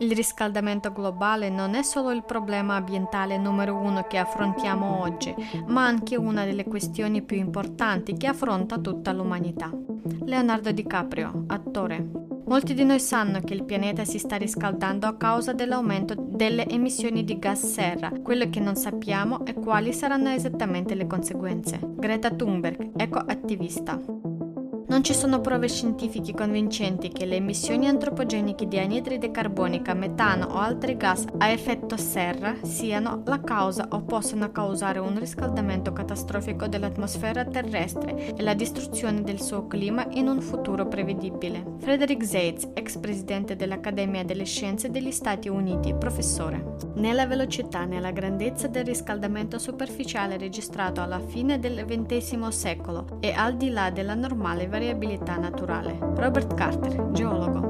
Il riscaldamento globale non è solo il problema ambientale numero uno che affrontiamo oggi, ma anche una delle questioni più importanti che affronta tutta l'umanità. Leonardo DiCaprio, attore. Molti di noi sanno che il pianeta si sta riscaldando a causa dell'aumento delle emissioni di gas serra. Quello che non sappiamo è quali saranno esattamente le conseguenze. Greta Thunberg, ecoattivista. Non ci sono prove scientifiche convincenti che le emissioni antropogeniche di anidride carbonica, metano o altri gas a effetto serra siano la causa o possano causare un riscaldamento catastrofico dell'atmosfera terrestre e la distruzione del suo clima in un futuro prevedibile. Frederick Zaitz, ex presidente dell'Accademia delle Scienze degli Stati Uniti, professore. Nella velocità, nella grandezza del riscaldamento superficiale registrato alla fine del XX secolo e al di là della normale variazione variabilità naturale. Robert Carter, geologo.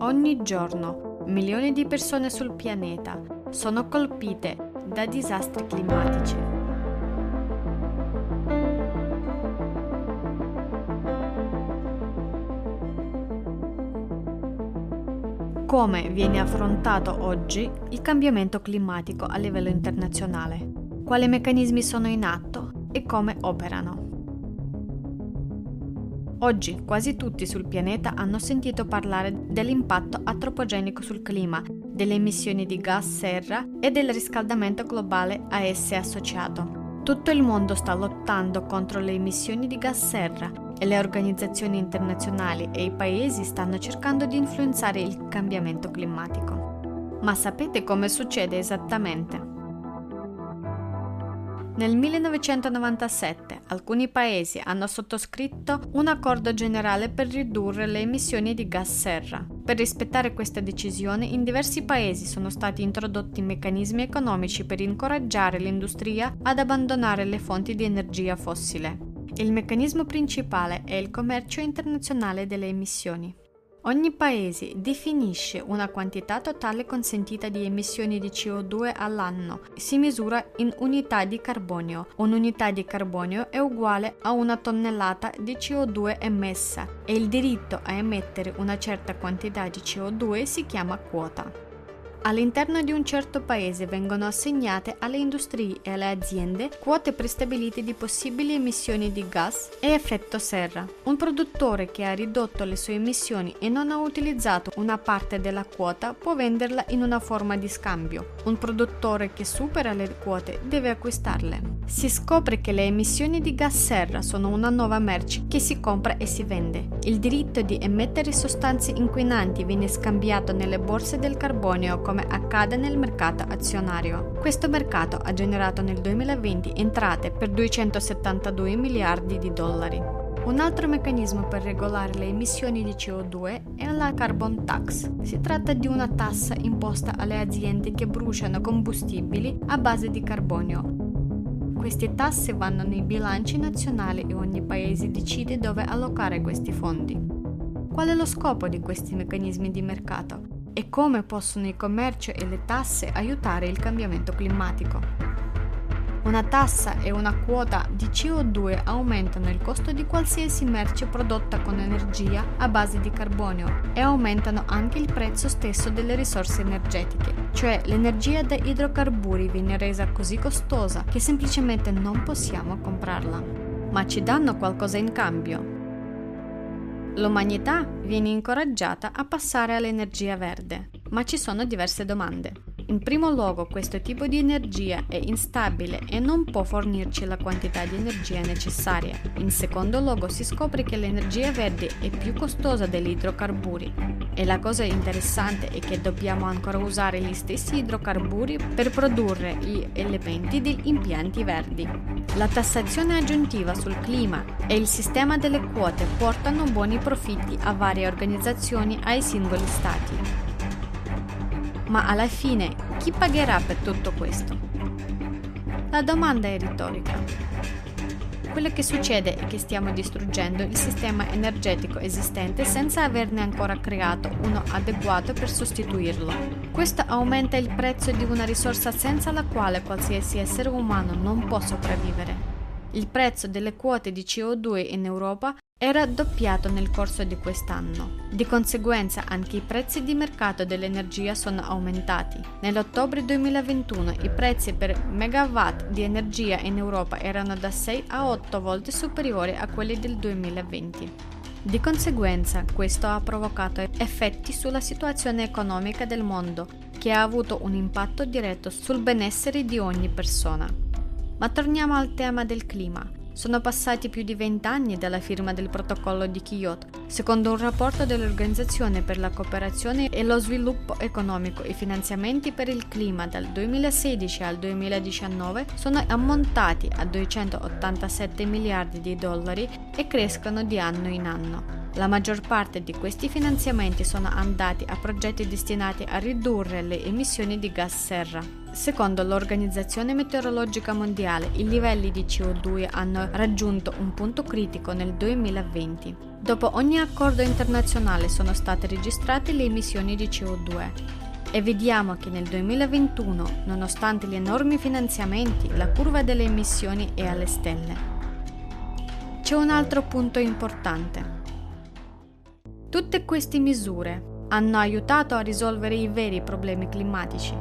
Ogni giorno milioni di persone sul pianeta sono colpite da disastri climatici. Come viene affrontato oggi il cambiamento climatico a livello internazionale? Quali meccanismi sono in atto e come operano? Oggi quasi tutti sul pianeta hanno sentito parlare dell'impatto antropogenico sul clima, delle emissioni di gas serra e del riscaldamento globale a esse associato. Tutto il mondo sta lottando contro le emissioni di gas serra e le organizzazioni internazionali e i paesi stanno cercando di influenzare il cambiamento climatico. Ma sapete come succede esattamente? Nel 1997 alcuni paesi hanno sottoscritto un accordo generale per ridurre le emissioni di gas serra. Per rispettare questa decisione in diversi paesi sono stati introdotti meccanismi economici per incoraggiare l'industria ad abbandonare le fonti di energia fossile. Il meccanismo principale è il commercio internazionale delle emissioni. Ogni paese definisce una quantità totale consentita di emissioni di CO2 all'anno. Si misura in unità di carbonio. Un'unità di carbonio è uguale a una tonnellata di CO2 emessa e il diritto a emettere una certa quantità di CO2 si chiama quota. All'interno di un certo paese vengono assegnate alle industrie e alle aziende quote prestabilite di possibili emissioni di gas e effetto serra. Un produttore che ha ridotto le sue emissioni e non ha utilizzato una parte della quota può venderla in una forma di scambio. Un produttore che supera le quote deve acquistarle. Si scopre che le emissioni di gas serra sono una nuova merce che si compra e si vende. Il diritto di emettere sostanze inquinanti viene scambiato nelle borse del carbonio come accade nel mercato azionario. Questo mercato ha generato nel 2020 entrate per 272 miliardi di dollari. Un altro meccanismo per regolare le emissioni di CO2 è la carbon tax. Si tratta di una tassa imposta alle aziende che bruciano combustibili a base di carbonio queste tasse vanno nei bilanci nazionali e ogni paese decide dove allocare questi fondi. Qual è lo scopo di questi meccanismi di mercato e come possono il commercio e le tasse aiutare il cambiamento climatico? Una tassa e una quota di CO2 aumentano il costo di qualsiasi merce prodotta con energia a base di carbonio e aumentano anche il prezzo stesso delle risorse energetiche, cioè l'energia da idrocarburi viene resa così costosa che semplicemente non possiamo comprarla. Ma ci danno qualcosa in cambio. L'umanità viene incoraggiata a passare all'energia verde, ma ci sono diverse domande. In primo luogo questo tipo di energia è instabile e non può fornirci la quantità di energia necessaria. In secondo luogo si scopre che l'energia verde è più costosa degli idrocarburi e la cosa interessante è che dobbiamo ancora usare gli stessi idrocarburi per produrre gli elementi degli impianti verdi. La tassazione aggiuntiva sul clima e il sistema delle quote portano buoni profitti a varie organizzazioni ai singoli stati. Ma alla fine chi pagherà per tutto questo? La domanda è retorica. Quello che succede è che stiamo distruggendo il sistema energetico esistente senza averne ancora creato uno adeguato per sostituirlo. Questo aumenta il prezzo di una risorsa senza la quale qualsiasi essere umano non può sopravvivere. Il prezzo delle quote di CO2 in Europa è raddoppiato nel corso di quest'anno. Di conseguenza anche i prezzi di mercato dell'energia sono aumentati. Nell'ottobre 2021 i prezzi per megawatt di energia in Europa erano da 6 a 8 volte superiori a quelli del 2020. Di conseguenza questo ha provocato effetti sulla situazione economica del mondo che ha avuto un impatto diretto sul benessere di ogni persona. Ma torniamo al tema del clima. Sono passati più di vent'anni dalla firma del protocollo di Kyoto. Secondo un rapporto dell'Organizzazione per la cooperazione e lo sviluppo economico, i finanziamenti per il clima dal 2016 al 2019 sono ammontati a 287 miliardi di dollari e crescono di anno in anno. La maggior parte di questi finanziamenti sono andati a progetti destinati a ridurre le emissioni di gas serra. Secondo l'Organizzazione Meteorologica Mondiale, i livelli di CO2 hanno raggiunto un punto critico nel 2020. Dopo ogni accordo internazionale sono state registrate le emissioni di CO2 e vediamo che nel 2021, nonostante gli enormi finanziamenti, la curva delle emissioni è alle stelle. C'è un altro punto importante. Tutte queste misure hanno aiutato a risolvere i veri problemi climatici.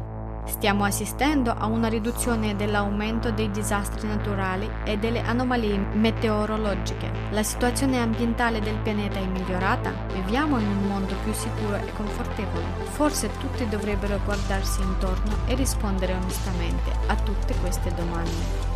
Stiamo assistendo a una riduzione dell'aumento dei disastri naturali e delle anomalie meteorologiche. La situazione ambientale del pianeta è migliorata? Viviamo in un mondo più sicuro e confortevole? Forse tutti dovrebbero guardarsi intorno e rispondere onestamente a tutte queste domande.